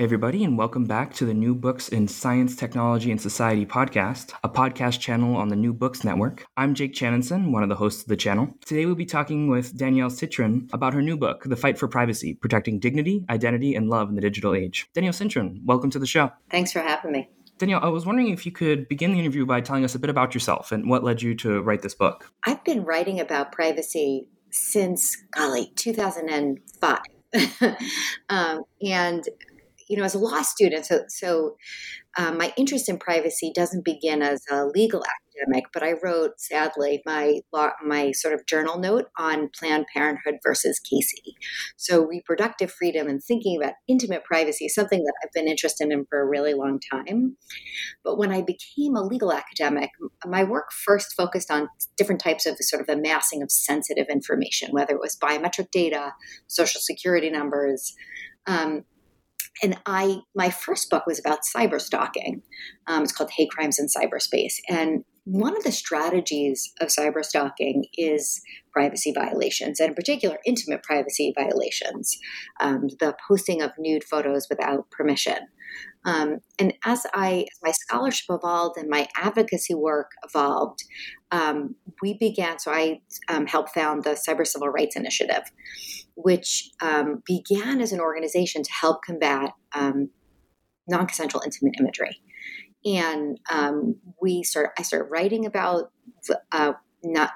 Hey, everybody, and welcome back to the New Books in Science, Technology, and Society podcast, a podcast channel on the New Books Network. I'm Jake Chanenson, one of the hosts of the channel. Today, we'll be talking with Danielle Citron about her new book, The Fight for Privacy Protecting Dignity, Identity, and Love in the Digital Age. Danielle Citron, welcome to the show. Thanks for having me. Danielle, I was wondering if you could begin the interview by telling us a bit about yourself and what led you to write this book. I've been writing about privacy since, golly, 2005. um, and you know, as a law student, so so um, my interest in privacy doesn't begin as a legal academic, but I wrote, sadly, my law, my sort of journal note on Planned Parenthood versus Casey. So reproductive freedom and thinking about intimate privacy is something that I've been interested in for a really long time. But when I became a legal academic, my work first focused on different types of sort of amassing of sensitive information, whether it was biometric data, social security numbers. Um, and I my first book was about cyber stalking. Um, it's called Hate Crimes in Cyberspace, and one of the strategies of cyber stalking is privacy violations, and in particular, intimate privacy violations, um, the posting of nude photos without permission. Um, and as I, as my scholarship evolved and my advocacy work evolved, um, we began. So I um, helped found the Cyber Civil Rights Initiative, which um, began as an organization to help combat um, non-consensual intimate imagery. And um, we started. I started writing about uh, not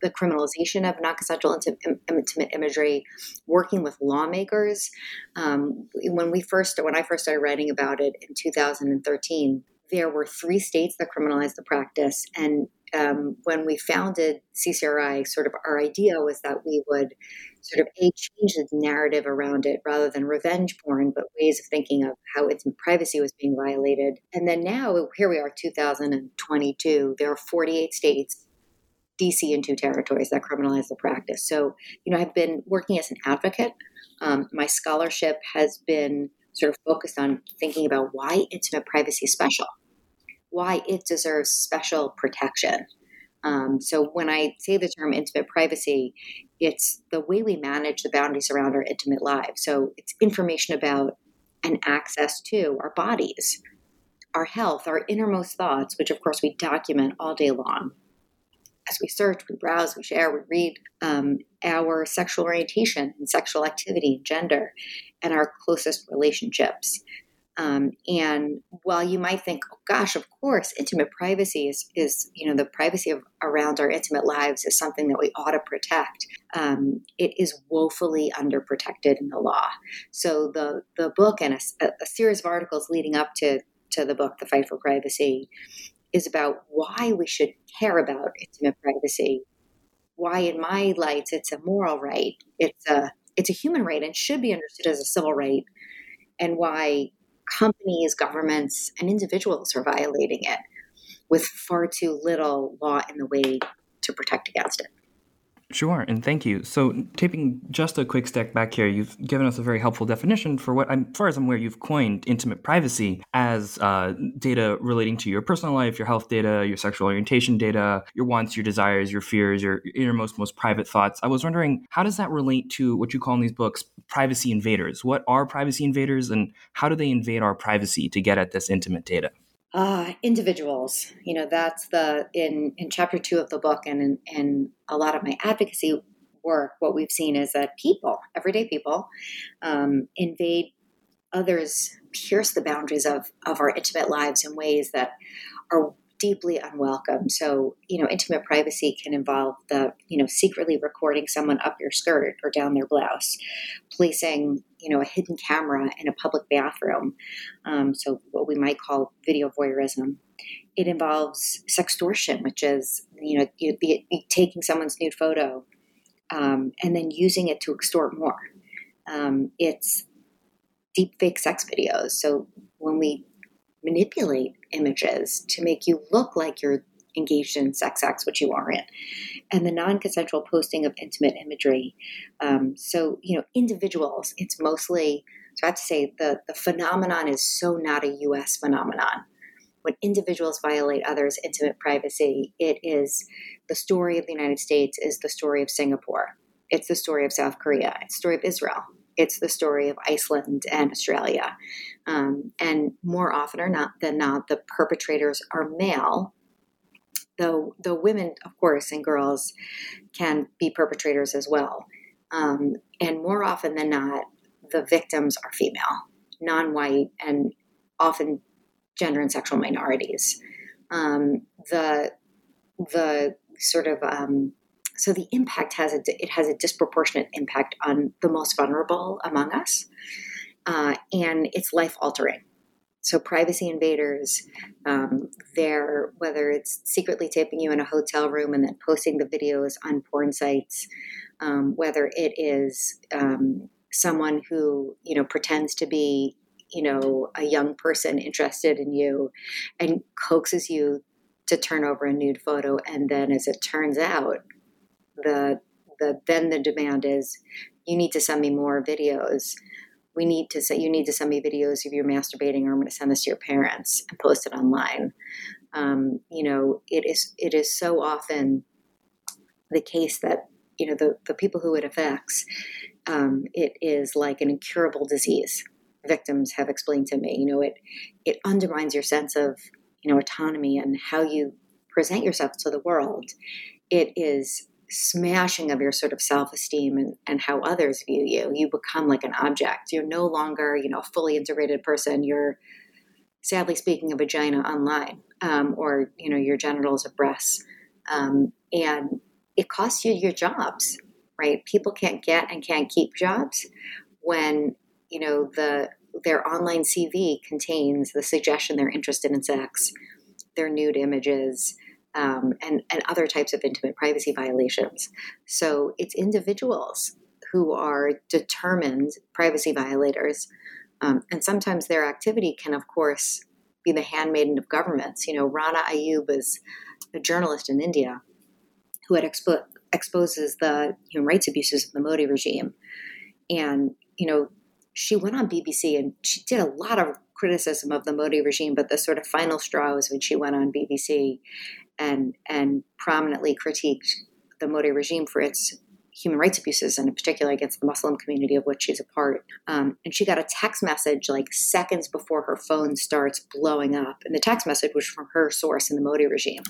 the criminalization of non-consensual intimate imagery, working with lawmakers. Um, when we first, when I first started writing about it in 2013, there were three states that criminalized the practice, and um, when we founded CCRI, sort of our idea was that we would sort of a change the narrative around it rather than revenge porn, but ways of thinking of how its privacy was being violated. And then now, here we are, 2022. There are 48 states DC and two territories that criminalize the practice. So, you know, I've been working as an advocate. Um, my scholarship has been sort of focused on thinking about why intimate privacy is special, why it deserves special protection. Um, so, when I say the term intimate privacy, it's the way we manage the boundaries around our intimate lives. So, it's information about and access to our bodies, our health, our innermost thoughts, which of course we document all day long as we search, we browse, we share, we read um, our sexual orientation and sexual activity, gender, and our closest relationships. Um, and while you might think, oh gosh, of course, intimate privacy is, is you know, the privacy of around our intimate lives is something that we ought to protect. Um, it is woefully underprotected in the law. So the the book and a, a series of articles leading up to to the book, The Fight for Privacy, is about why we should care about intimate privacy. Why, in my lights, it's a moral right. It's a it's a human right and should be understood as a civil right. And why companies, governments, and individuals are violating it with far too little law in the way to protect against it. Sure, and thank you. So, taking just a quick step back here, you've given us a very helpful definition for what, as far as I'm aware, you've coined intimate privacy as uh, data relating to your personal life, your health data, your sexual orientation data, your wants, your desires, your fears, your innermost, most private thoughts. I was wondering, how does that relate to what you call in these books privacy invaders? What are privacy invaders, and how do they invade our privacy to get at this intimate data? Uh, individuals. You know, that's the in in chapter two of the book, and in, in a lot of my advocacy work, what we've seen is that people, everyday people, um, invade others, pierce the boundaries of of our intimate lives in ways that are deeply unwelcome. So, you know, intimate privacy can involve the, you know, secretly recording someone up your skirt or down their blouse, placing, you know, a hidden camera in a public bathroom. Um, so, what we might call video voyeurism. It involves sextortion, which is, you know, you'd be, taking someone's nude photo um, and then using it to extort more. Um, it's deep fake sex videos. So, when we manipulate images to make you look like you're engaged in sex acts, which you aren't, and the non consensual posting of intimate imagery. Um, so, you know, individuals, it's mostly, so I have to say, the, the phenomenon is so not a US phenomenon. When individuals violate others' intimate privacy, it is the story of the United States, is the story of Singapore. It's the story of South Korea. It's the story of Israel it's the story of Iceland and Australia. Um, and more often or not than not, the perpetrators are male. Though, though women, of course, and girls can be perpetrators as well. Um, and more often than not, the victims are female, non white, and often gender and sexual minorities. Um, the, the sort of um, so the impact has a it has a disproportionate impact on the most vulnerable among us, uh, and it's life altering. So privacy invaders, um, they're whether it's secretly taping you in a hotel room and then posting the videos on porn sites, um, whether it is um, someone who you know pretends to be you know a young person interested in you and coaxes you to turn over a nude photo and then as it turns out the the then the demand is you need to send me more videos we need to say you need to send me videos of you masturbating or i'm going to send this to your parents and post it online. Um, you know it is it is so often the case that you know the, the people who it affects um, it is like an incurable disease. Victims have explained to me you know it it undermines your sense of you know autonomy and how you present yourself to the world. It is smashing of your sort of self-esteem and, and how others view you. You become like an object. You're no longer you know a fully integrated person. You're sadly speaking a vagina online um, or you know your genitals or breasts um, and it costs you your jobs right? People can't get and can't keep jobs when you know the their online cv contains the suggestion they're interested in sex their nude images um, and, and other types of intimate privacy violations. So it's individuals who are determined privacy violators. Um, and sometimes their activity can, of course, be the handmaiden of governments. You know, Rana Ayyub is a journalist in India who had expo- exposes the human rights abuses of the Modi regime. And, you know, she went on BBC and she did a lot of criticism of the Modi regime, but the sort of final straw was when she went on BBC and and prominently critiqued the Modi regime for its human rights abuses, and in particular against the Muslim community of which she's a part. Um, and she got a text message like seconds before her phone starts blowing up, and the text message was from her source in the Modi regime,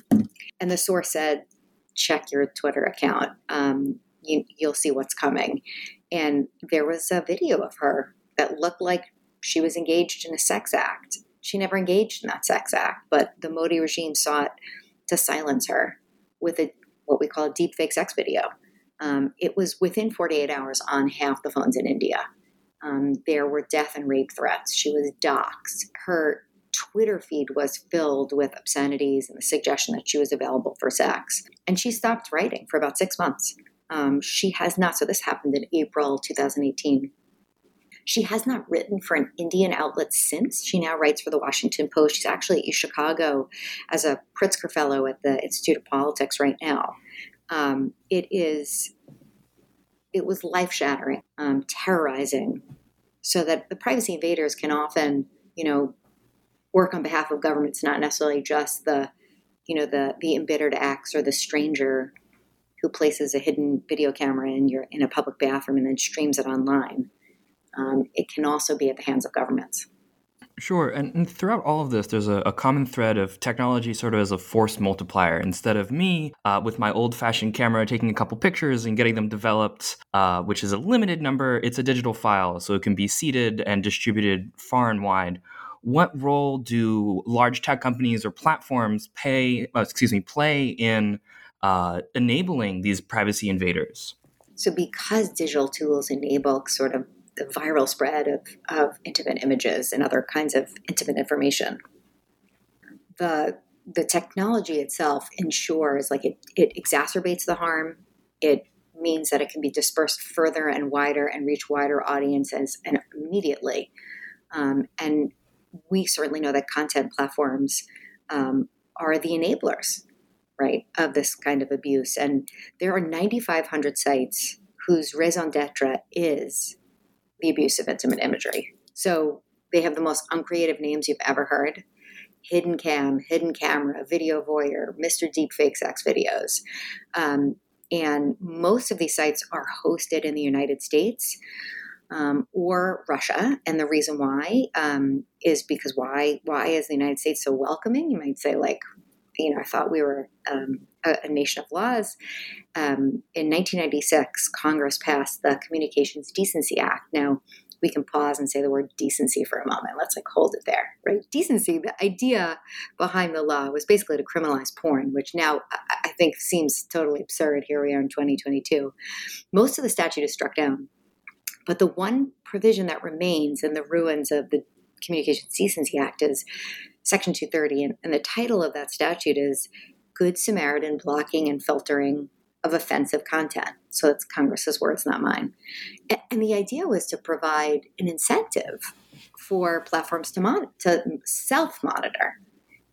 and the source said, "Check your Twitter account. Um, you, you'll see what's coming." And there was a video of her that looked like she was engaged in a sex act. She never engaged in that sex act, but the Modi regime sought to silence her with a what we call a deep fake sex video. Um, it was within 48 hours on half the phones in India. Um, there were death and rape threats. She was doxxed. Her Twitter feed was filled with obscenities and the suggestion that she was available for sex. And she stopped writing for about six months. Um, she has not, so this happened in April 2018. She has not written for an Indian outlet since. She now writes for the Washington Post. She's actually in Chicago as a Pritzker Fellow at the Institute of Politics right now. um, it is it was life shattering, um, terrorizing, so that the privacy invaders can often, you know, work on behalf of governments, not necessarily just the, you know, the the embittered acts or the stranger who places a hidden video camera in your in a public bathroom and then streams it online. Um, it can also be at the hands of governments. Sure. And, and, throughout all of this, there's a, a, common thread of technology sort of as a force multiplier. Instead of me uh, with my old fashioned camera taking a couple pictures and getting them developed, uh, which is a limited number, it's a digital file. So it can be seeded and distributed far and wide. What role do large tech companies or platforms pay, uh, excuse me, play in uh, enabling these privacy invaders? So, because digital tools enable sort of the viral spread of, of intimate images and other kinds of intimate information. The the technology itself ensures like it, it exacerbates the harm. It means that it can be dispersed further and wider and reach wider audiences and immediately. Um, and we certainly know that content platforms um, are the enablers, right, of this kind of abuse. And there are 9,500 sites whose raison d'etre is the abuse of intimate imagery. So they have the most uncreative names you've ever heard. Hidden Cam, Hidden Camera, Video Voyeur, Mr. Deepfake Sex Videos. Um, and most of these sites are hosted in the United States um, or Russia. And the reason why um, is because why? Why is the United States so welcoming? You might say, like, you know, I thought we were um, a, a, nation of laws. Um, in 1996, Congress passed the Communications Decency Act. Now, we can pause and say the word decency for a moment. Let's like hold it there, right? Decency, the idea behind the law was basically to criminalize porn, which now I think seems totally absurd. Here we are in 2022. Most of the statute is struck down. But the one provision that remains in the ruins of the Communications Decency Act is Section 230, and, and the title of that statute is Good Samaritan Blocking and Filtering of Offensive Content. So it's Congress's words, not mine. And, the idea was to provide an incentive for platforms to, mon- to self monitor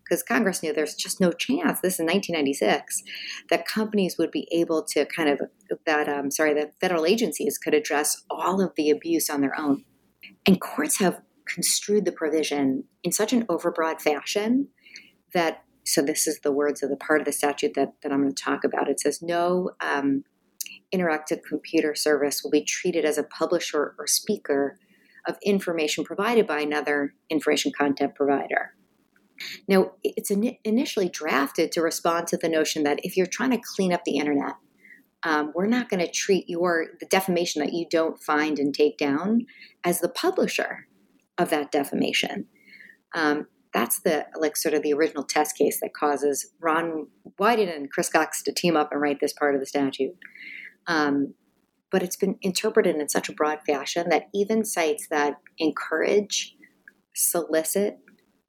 because Congress knew there's just no chance. This is 1996 that companies would be able to kind of that um, sorry that federal agencies could address all of the abuse on their own, and courts have construed the provision in such an overbroad fashion that so this is the words of the part of the statute that, that i'm going to talk about it says no um, interactive computer service will be treated as a publisher or speaker of information provided by another information content provider now it's in, initially drafted to respond to the notion that if you're trying to clean up the internet um, we're not going to treat your the defamation that you don't find and take down as the publisher of that defamation. Um, that's the like sort of the original test case that causes Ron Wyden and Chris Cox to team up and write this part of the statute. Um, but it's been interpreted in such a broad fashion that even sites that encourage, solicit,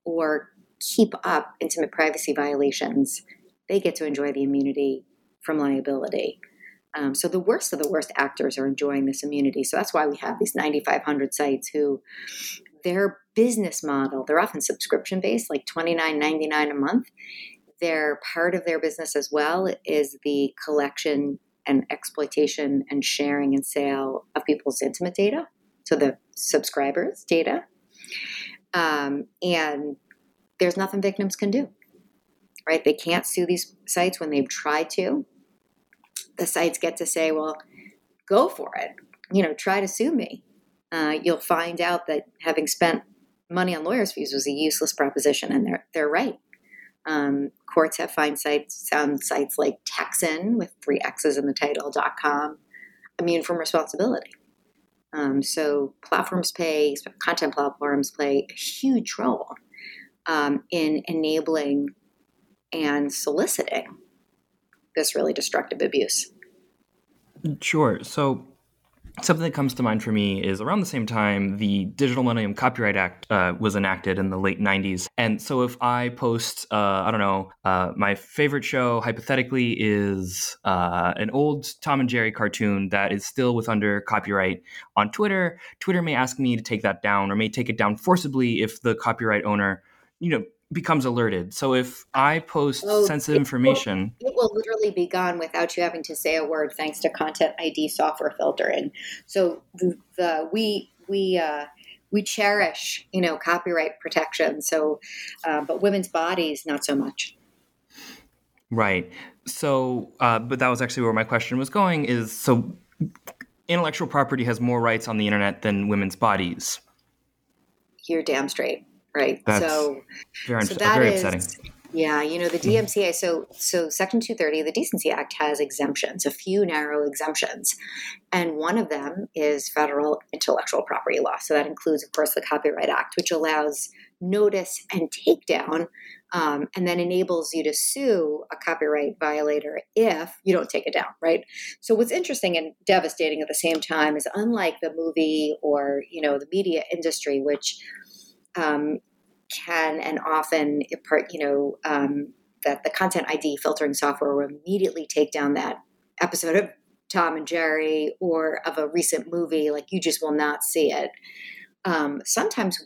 or keep up intimate privacy violations, they get to enjoy the immunity from liability. Um, so the worst of the worst actors are enjoying this immunity. So that's why we have these 9,500 sites who their business model, they're often subscription based, like $29.99 a month. Their part of their business as well is the collection and exploitation and sharing and sale of people's intimate data, so the subscribers' data. Um, and there's nothing victims can do, right? They can't sue these sites when they've tried to. The sites get to say, well, go for it. You know, try to sue me uh, you'll find out that having spent money on lawyers' fees was a useless proposition, and they're they're right. Um, courts have found sites, found sites like Texxxan with three X's in the title dot .com immune from responsibility. Um, so platforms pay, content platforms play a huge role um, in enabling and soliciting this really destructive abuse. Sure. So Something that comes to mind for me is around the same time the Digital Millennium Copyright Act uh, was enacted in the late 90s. And so if I post, uh, I don't know, uh, my favorite show hypothetically is uh, an old Tom and Jerry cartoon that is still with under copyright on Twitter, Twitter may ask me to take that down or may take it down forcibly if the copyright owner you know becomes alerted. So if I post Oh, sensitive it information, It will literally be gone without you having to say a word, thanks to Content ID software filtering. So the, the we we uh, we cherish you know copyright protection. So, uh, but women's bodies not so much. right? So, uh, but that was actually where my question was going. Is so intellectual property has more rights on the internet than women's bodies. You're damn straight, right? That's so Very, so that very is- upsetting. Yeah, you know the DMCA. So so Section 230 of the Decency Act has exemptions, a few narrow exemptions, and one of them is federal intellectual property law. So that includes, of course, the Copyright Act, which allows notice and takedown, um, and then enables you to sue a copyright violator if you don't take it down. Right. So what's interesting and devastating at the same time is unlike the movie or you know the media industry, which um, can and often you know, um, that the content ID filtering software will immediately take down that episode of Tom and Jerry or of a recent movie. Like you just will not see it. Um, sometimes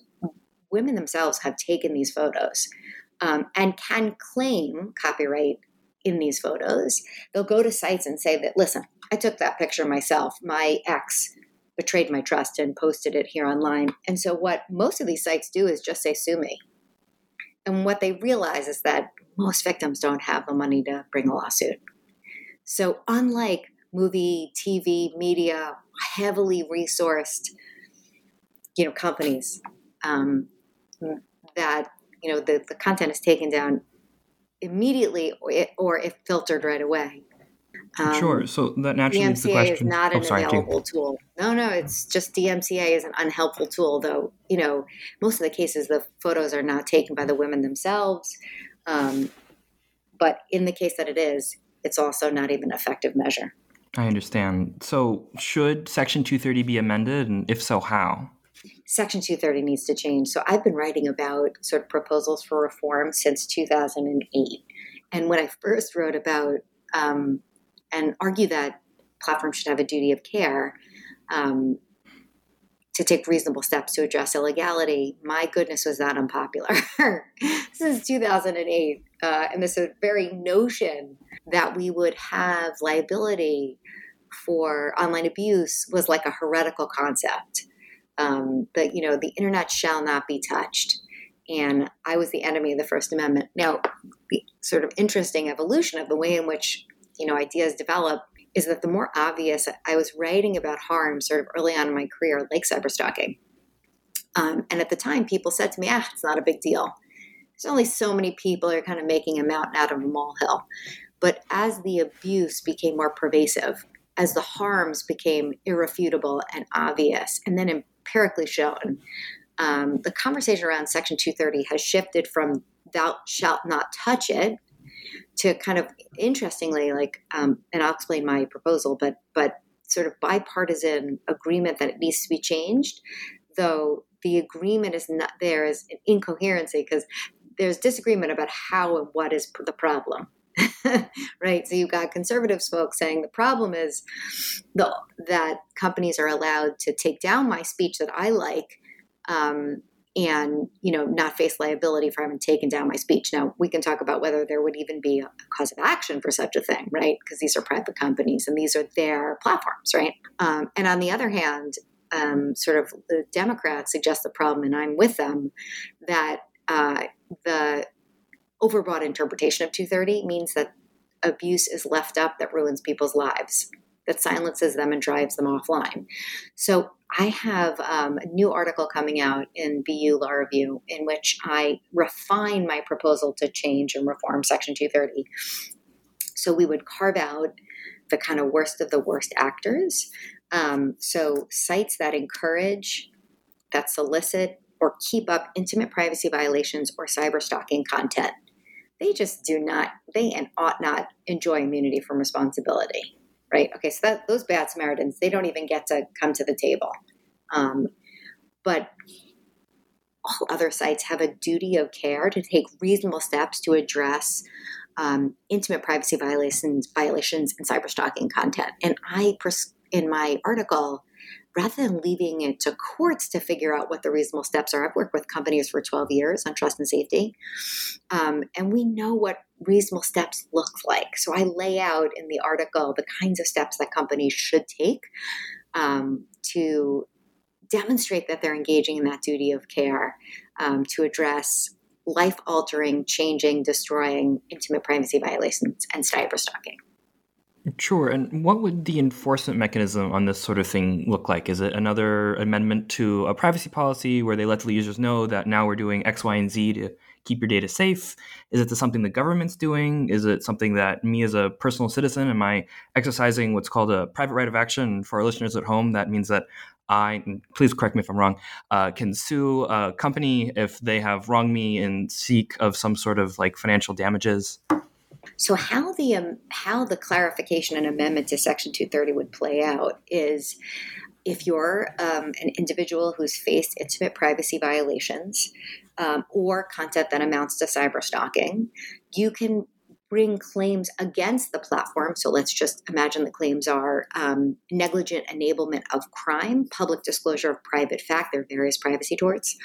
women themselves have taken these photos um, and can claim copyright in these photos. They'll go to sites and say that, listen, I took that picture myself. My ex betrayed my trust and posted it here online. And so, what most of these sites do is just say, sue me. And what they realize is that most victims don't have the money to bring a lawsuit. So, unlike movie, TV, media, heavily resourced, you know, companies um, that you know the, the content is taken down immediately or, or if filtered right away. Um, sure. So that naturally leads the question. is not oh, an sorry, Jane. available tool. No, no, it's just DMCA is an unhelpful tool, though. You know, most of the cases, the photos are not taken by the women themselves. Um, but in the case that it is, it's also not even an effective measure. I understand. So should Section 230 be amended, and if so, how? Section 230 needs to change. So I've been writing about sort of proposals for reform since 2008. And when I first wrote about um, and argue that platforms should have a duty of care um, to take reasonable steps to address illegality, my goodness, was that unpopular. this is 2008. Uh, and this very notion that we would have liability for online abuse was like a heretical concept. Um, that you know the internet shall not be touched, and I was the enemy of the First Amendment. Now, the sort of interesting evolution of the way in which you know ideas develop is that the more obvious I was writing about harm sort of early on in my career, like cyberstalking. Um, and at the time, people said to me, "Ah, it's not a big deal. There's only so many people are kind of making a mountain out of a molehill." But as the abuse became more pervasive, as the harms became irrefutable and obvious, and then empirically shown, um, the conversation around Section 230 has shifted from "thou shalt not touch it" to kind of interestingly, like, um, and I'll explain my proposal, but but sort of bipartisan agreement that it needs to be changed, though the agreement is not there is an incoherency because there's disagreement about how and what is the problem. right. So you've got conservative folks saying the problem is the, that companies are allowed to take down my speech that I like um, and you know not face liability for having taken down my speech. Now we can talk about whether there would even be a cause of action for such a thing, right? Because these are private companies and these are their platforms, right? Um, and on the other hand, um, sort of the Democrats suggest the problem, and I'm with them that uh, the overbroad interpretation of 230 means that abuse is left up that ruins people's lives, that silences them and drives them offline. So I have um, a new article coming out in BU Law Review in which I refine my proposal to change and reform Section 230. So we would carve out the kind of worst of the worst actors. Um, so sites that encourage, that solicit, or keep up intimate privacy violations or cyber stalking content they just do not they and ought not enjoy immunity from responsibility right? Okay so that those bad samaritans they don't even get to come to the table. Um, but all other sites have a duty of care to take reasonable steps to address um, intimate privacy violations violations and cyber stalking content. And i pres- in my article rather than leaving it to courts to figure out what the reasonable steps are, I've worked with companies for 12 years on trust and safety, um, and we know what reasonable steps look like. So I lay out in the article the kinds of steps that companies should take um, to demonstrate that they're engaging in that duty of care um, to address life altering, changing, destroying intimate privacy violations and cyber stalking. Sure. And what would the enforcement mechanism on this sort of thing look like? Is it another amendment to a privacy policy where they let the users know that now we're doing X, Y, and Z to keep your data safe? Is it something the government's doing? Is it something that me as a personal citizen am I exercising what's called a private right of action? For our listeners at home, that means that I, please correct me if I'm wrong, uh, can sue a company if they have wronged me and seek of some sort of like financial damages. So how the um, how the clarification and amendment to Section 230 would play out is if you're um, an individual who's faced intimate privacy violations um, or content that amounts to cyber stalking, you can bring claims against the platform. So let's just imagine the claims are um, negligent enablement of crime, public disclosure of private fact, there are various privacy torts.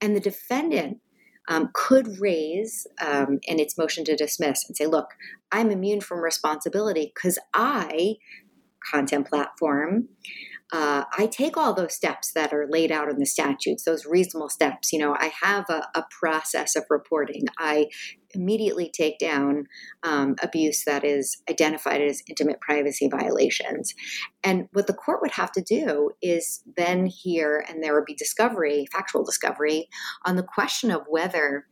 And the defendant um, could raise um, in its motion to dismiss and say, look, I'm immune from responsibility because I, content platform, uh, I take all those steps that are laid out in the statutes, those reasonable steps. You know, I have a, a process of reporting. I immediately take down um, abuse that is identified as intimate privacy violations. And what the court would have to do is then hear, and there would be discovery, factual discovery, on the question of whether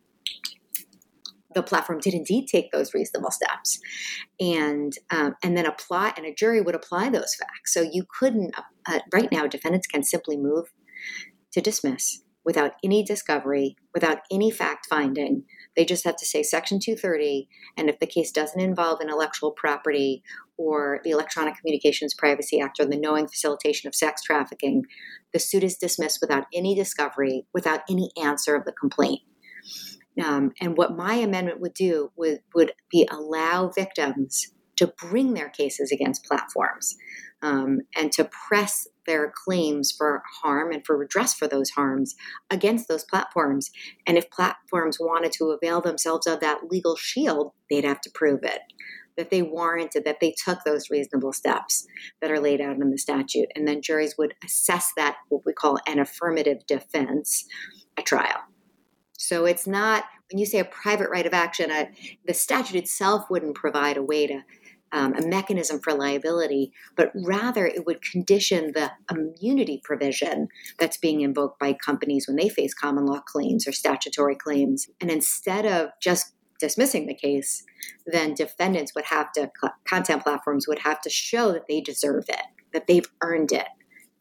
the platform did indeed take those reasonable steps. And um, and then apply and a jury would apply those facts. So you couldn't uh, right now defendants can simply move to dismiss without any discovery without any fact finding. They just have to say section 230 and if the case doesn't involve intellectual property or the electronic communications privacy act or the knowing facilitation of sex trafficking the suit is dismissed without any discovery without any answer of the complaint um, and what my amendment would do would, would be allow victims to bring their cases against platforms um, and to press their claims for harm and for redress for those harms against those platforms. And if platforms wanted to avail themselves of that legal shield, they'd have to prove it. That they warranted, that they took those reasonable steps that are laid out in the statute. And then juries would assess that, what we call an affirmative defense, at trial. So it's not, when you say a private right of action, the statute itself wouldn't provide a way to, um, a mechanism for liability, but rather it would condition the immunity provision that's being invoked by companies when they face common law claims or statutory claims. And instead of just dismissing the case, then defendants would have to, content platforms would have to show that they deserve it, that they've earned it.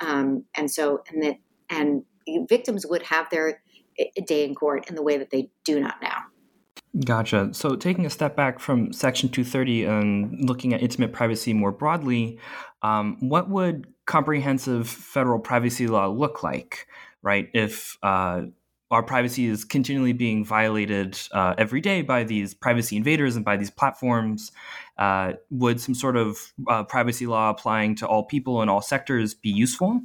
Um, and so, and that, and victims would have their a day in court in the way that they do not now. Gotcha. So, taking a step back from Section 230 and looking at intimate privacy more broadly, um, what would comprehensive federal privacy law look like, right? If uh, our privacy is continually being violated uh, every day by these privacy invaders and by these platforms, uh, would some sort of uh, privacy law applying to all people in all sectors be useful?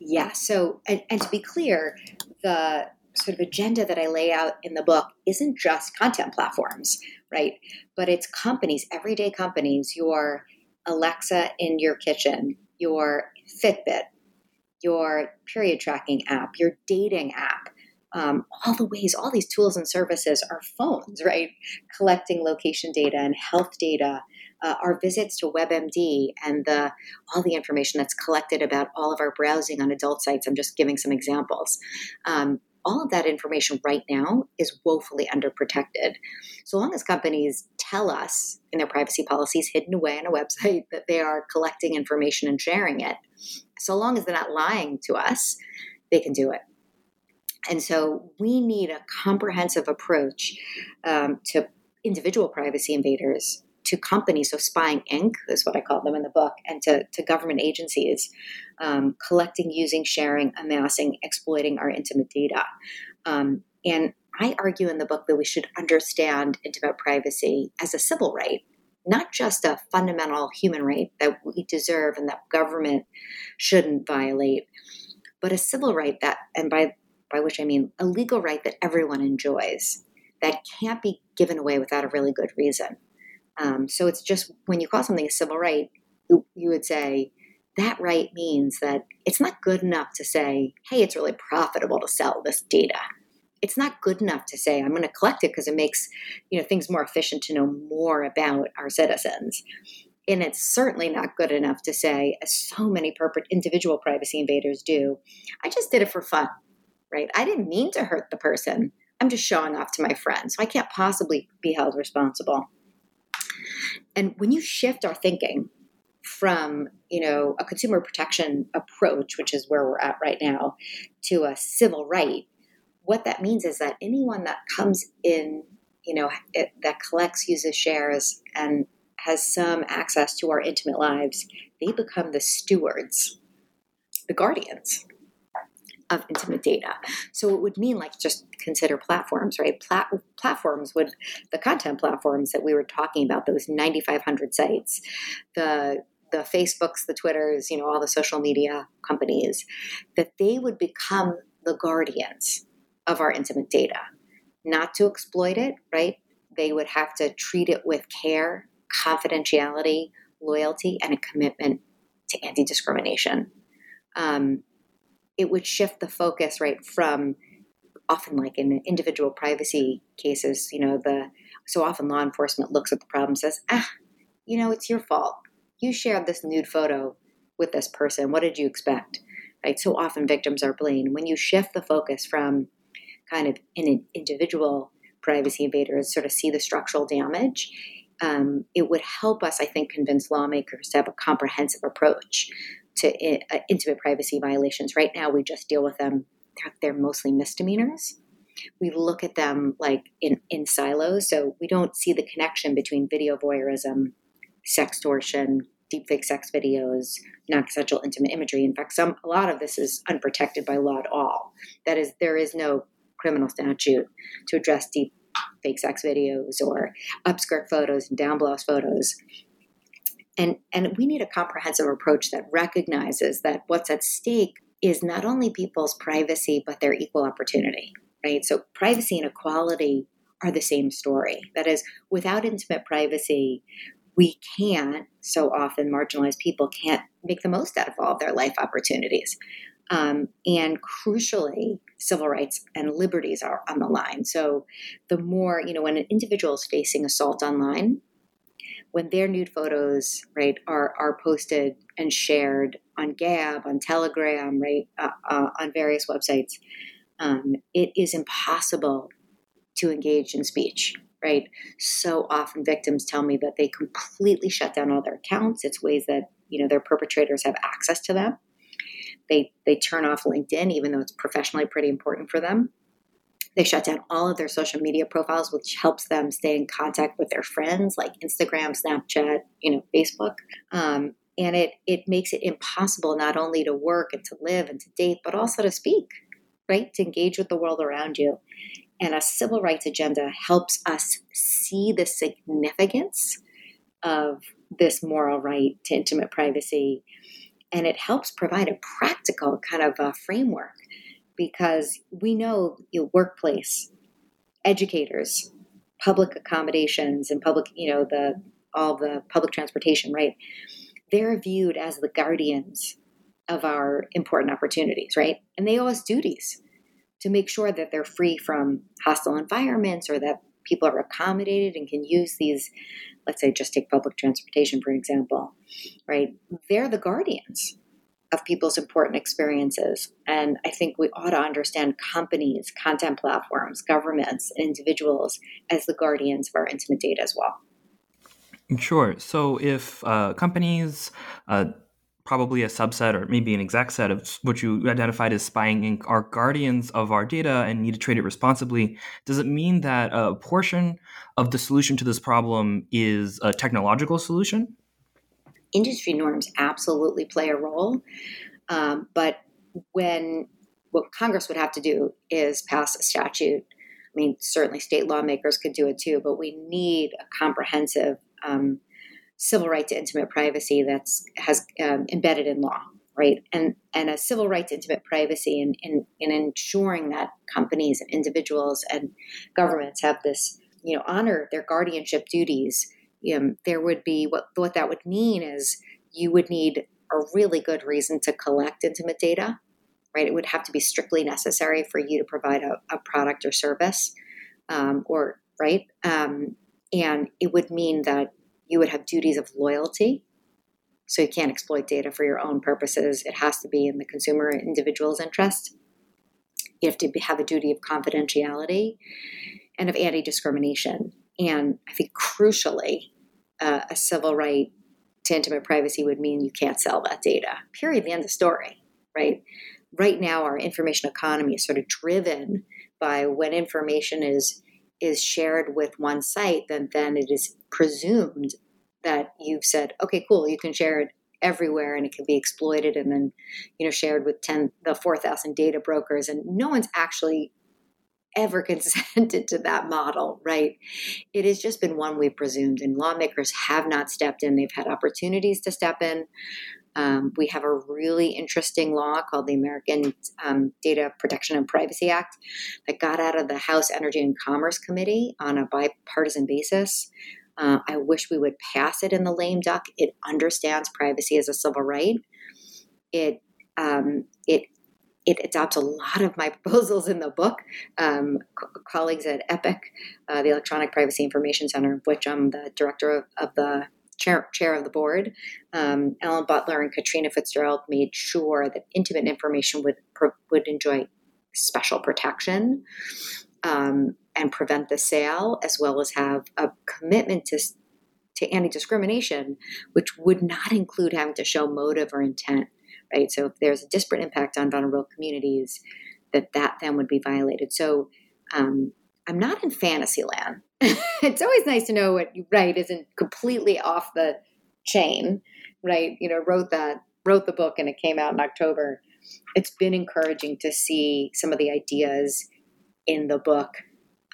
Yeah. So, and, and to be clear, the sort of agenda that I lay out in the book isn't just content platforms, right? But it's companies, everyday companies, your Alexa in your kitchen, your Fitbit, your period tracking app, your dating app. Um, all the ways, all these tools and services are phones, right? Collecting location data and health data uh, our visits to WebMD and the all the information that's collected about all of our browsing on adult sites. I'm just giving some examples. Um, all of that information right now is woefully underprotected. So long as companies tell us in their privacy policies hidden away on a website that they are collecting information and sharing it, so long as they're not lying to us, they can do it. And so we need a comprehensive approach um, to individual privacy invaders to companies, so Spying Inc. is what I call them in the book, and to, to government agencies, um, collecting, using, sharing, amassing, exploiting our intimate data. Um, and I argue in the book that we should understand intimate privacy as a civil right not just a fundamental human right that we deserve and that government shouldn't violate, but a civil right that, and by, by which I mean a legal right that everyone enjoys, that can't be given away without a really good reason. Um, so it's just when you call something a civil right, you, you would say, that right means that it's not good enough to say, hey, it's really profitable to sell this data. It's not good enough to say, I'm going to collect it because it makes you know, things more efficient to know more about our citizens. And it's certainly not good enough to say, as so many individual privacy invaders do, I just did it for fun, right? I didn't mean to hurt the person. I'm just showing off to my friends. So I can't possibly be held responsible. And when you shift our thinking from you know a consumer protection approach which is where we're at right now to a civil right what that means is that anyone that comes in you know it, that collects uses shares and has some access to our intimate lives they become the stewards the guardians of intimate data. So it would mean like just consider platforms, right? Plat- platforms would the content platforms that we were talking about, those 9,500 sites, the the Facebooks, the Twitters, you know, all the social media companies, that they would become the guardians of our intimate data, not to exploit it, right? They would have to treat it with care, confidentiality, loyalty, and a commitment to anti discrimination. Um, it would shift the focus right from often like in individual privacy cases you know the so often law enforcement looks at the problem and says ah you know it's your fault. You shared this nude photo with this person. What did you expect? Right? So often victims are blamed. When you shift the focus from kind of an individual privacy invaders sort of see the structural damage um, it would help us i think convince lawmakers to have a comprehensive approach to uh, intimate privacy violations. Right now, we just deal with them, they're, they're mostly misdemeanors. We look at them like in, in silos, so we don't see the connection between video voyeurism, sextortion, deepfake sex videos, non-consensual intimate imagery. In fact, some a lot of this is unprotected by law at all. That is, there is no criminal statute to address deep fake sex videos or upskirt photos and down blouse photos. And, and we need a comprehensive approach that recognizes that what's at stake is not only people's privacy, but their equal opportunity, right? So, privacy and equality are the same story. That is, without intimate privacy, we can't, so often marginalized people can't make the most out of all of their life opportunities. Um, and crucially, civil rights and liberties are on the line. So, the more, you know, when an individual is facing assault online, when their nude photos right are are posted and shared on Gab, on Telegram, right, uh, uh, on various websites, um, it is impossible to engage in speech. Right. So often victims tell me that they completely shut down all their accounts. It's ways that you know their perpetrators have access to them. They they turn off LinkedIn even though it's professionally pretty important for them. They shut down all of their social media profiles, which helps them stay in contact with their friends like Instagram, Snapchat, you know, Facebook. Um, and it it makes it impossible not only to work and to live and to date, but also to speak, right? To engage with the world around you. And a civil rights agenda helps us see the significance of this moral right to intimate privacy. And it helps provide a practical kind of a framework because we know your workplace, educators, public accommodations, and public, you know, the all the public transportation, right? They're viewed as the guardians of our important opportunities, right? And they owe us duties to make sure that they're free from hostile environments or that people are accommodated and can use these let's say just take public transportation for example right they're the guardians of people's important experiences. And I think we ought to understand companies, content platforms, governments, and individuals as the guardians of our intimate data as well. Sure. So if uh, companies, uh, probably a subset or maybe an exact set of what you identified as spying Inc. are guardians of our data and need to trade it responsibly, does it mean that a portion of the solution to this problem is a technological solution? Industry norms absolutely play a role. Um, but when what Congress would have to do is pass a statute. I mean, certainly state lawmakers could do it too, but we need a comprehensive um, civil right to intimate privacy that's has um, embedded in law, right? And and a civil right to intimate privacy and in, in, in ensuring that companies and individuals and governments have this, you know, honor their guardianship duties. There would be what what that would mean is you would need a really good reason to collect intimate data, right? It would have to be strictly necessary for you to provide a, a product or service, um, or right, um, and it would mean that you would have duties of loyalty. So you can't exploit data for your own purposes. It has to be in the consumer individual's interest. You have to have a duty of confidentiality and of anti discrimination. And I think crucially, uh, a civil right to intimate privacy would mean you can't sell that data. Period. The end of the story, right? Right now, our information economy is sort of driven by when information is is shared with one site, then then it is presumed that you've said, okay, cool, you can share it everywhere and it can be exploited and then you know shared with 10 the 4000 data brokers and no one's actually ever consented to that model right it has just been one we've presumed and lawmakers have not stepped in they've had opportunities to step in um, we have a really interesting law called the American um, Data Protection and Privacy Act that got out of the House Energy and Commerce Committee on a bipartisan basis. Uh, I wish we would pass it in the lame duck. It understands privacy as a civil right. It um, it it adopts a lot of my proposals in the book. Um, co- colleagues at EPIC, uh, the Electronic Privacy Information Center, of which I'm the director of, of the chair, chair of the board, um, Alan Butler and Caitriona Fitzgerald made sure that intimate information would would enjoy special protection um, and prevent the sale, as well as have a commitment to to anti discrimination, which would not include having to show motive or intent. Right. So if there's a disparate impact on vulnerable communities, that that then would be violated. So um, I'm not in fantasy land. it's always nice to know what you write isn't completely off the chain, right? You know, wrote that, wrote the book, and it came out in October. It's been encouraging to see some of the ideas in the book,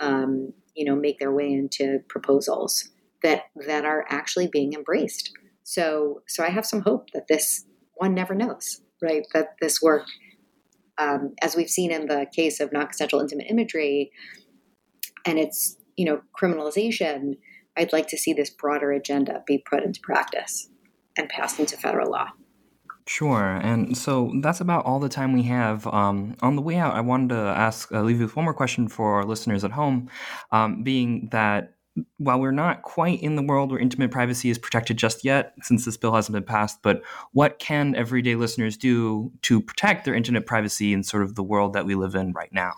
um, you know, make their way into proposals that that are actually being embraced. So, so I have some hope that this one never knows, right? That this work, um, as we've seen in the case of non-consensual intimate imagery, and its you know criminalization, I'd like to see this broader agenda be put into practice and passed into federal law. Sure, and so that's about all the time we have. Um, on the way out, I wanted to ask, uh, leave you with one more question for our listeners at home, um, being that while we're not quite in the world where intimate privacy is protected just yet, since this bill hasn't been passed, but what can everyday listeners do to protect their intimate privacy in sort of the world that we live in right now?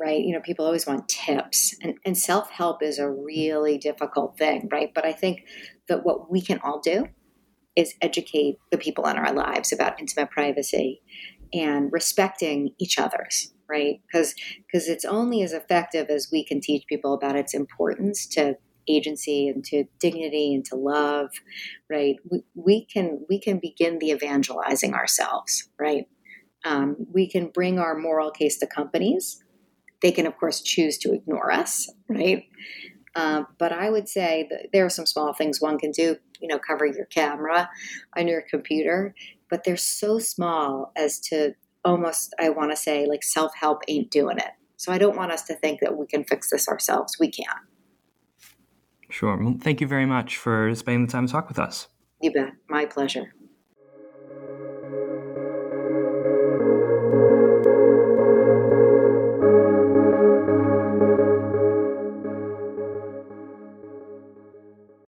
right? You know, people always want tips, and, and self help is a really difficult thing, right? But I think that what we can all do is educate the people in our lives about intimate privacy and respecting each other's, right? Because because it's only as effective as we can teach people about its importance to agency and to dignity and to love, right? We, we can we can begin the evangelizing ourselves, right? Um, we can bring our moral case to companies they can, of course, choose to ignore us, right? Uh, but I would say there are some small things one can do. You know, cover your camera on your computer, but they're so small as to almost, I want to say, like self help ain't doing it. So I don't want us to think that we can fix this ourselves. We can't. Sure. Well, thank you very much for spending the time to talk with us. You bet. My pleasure.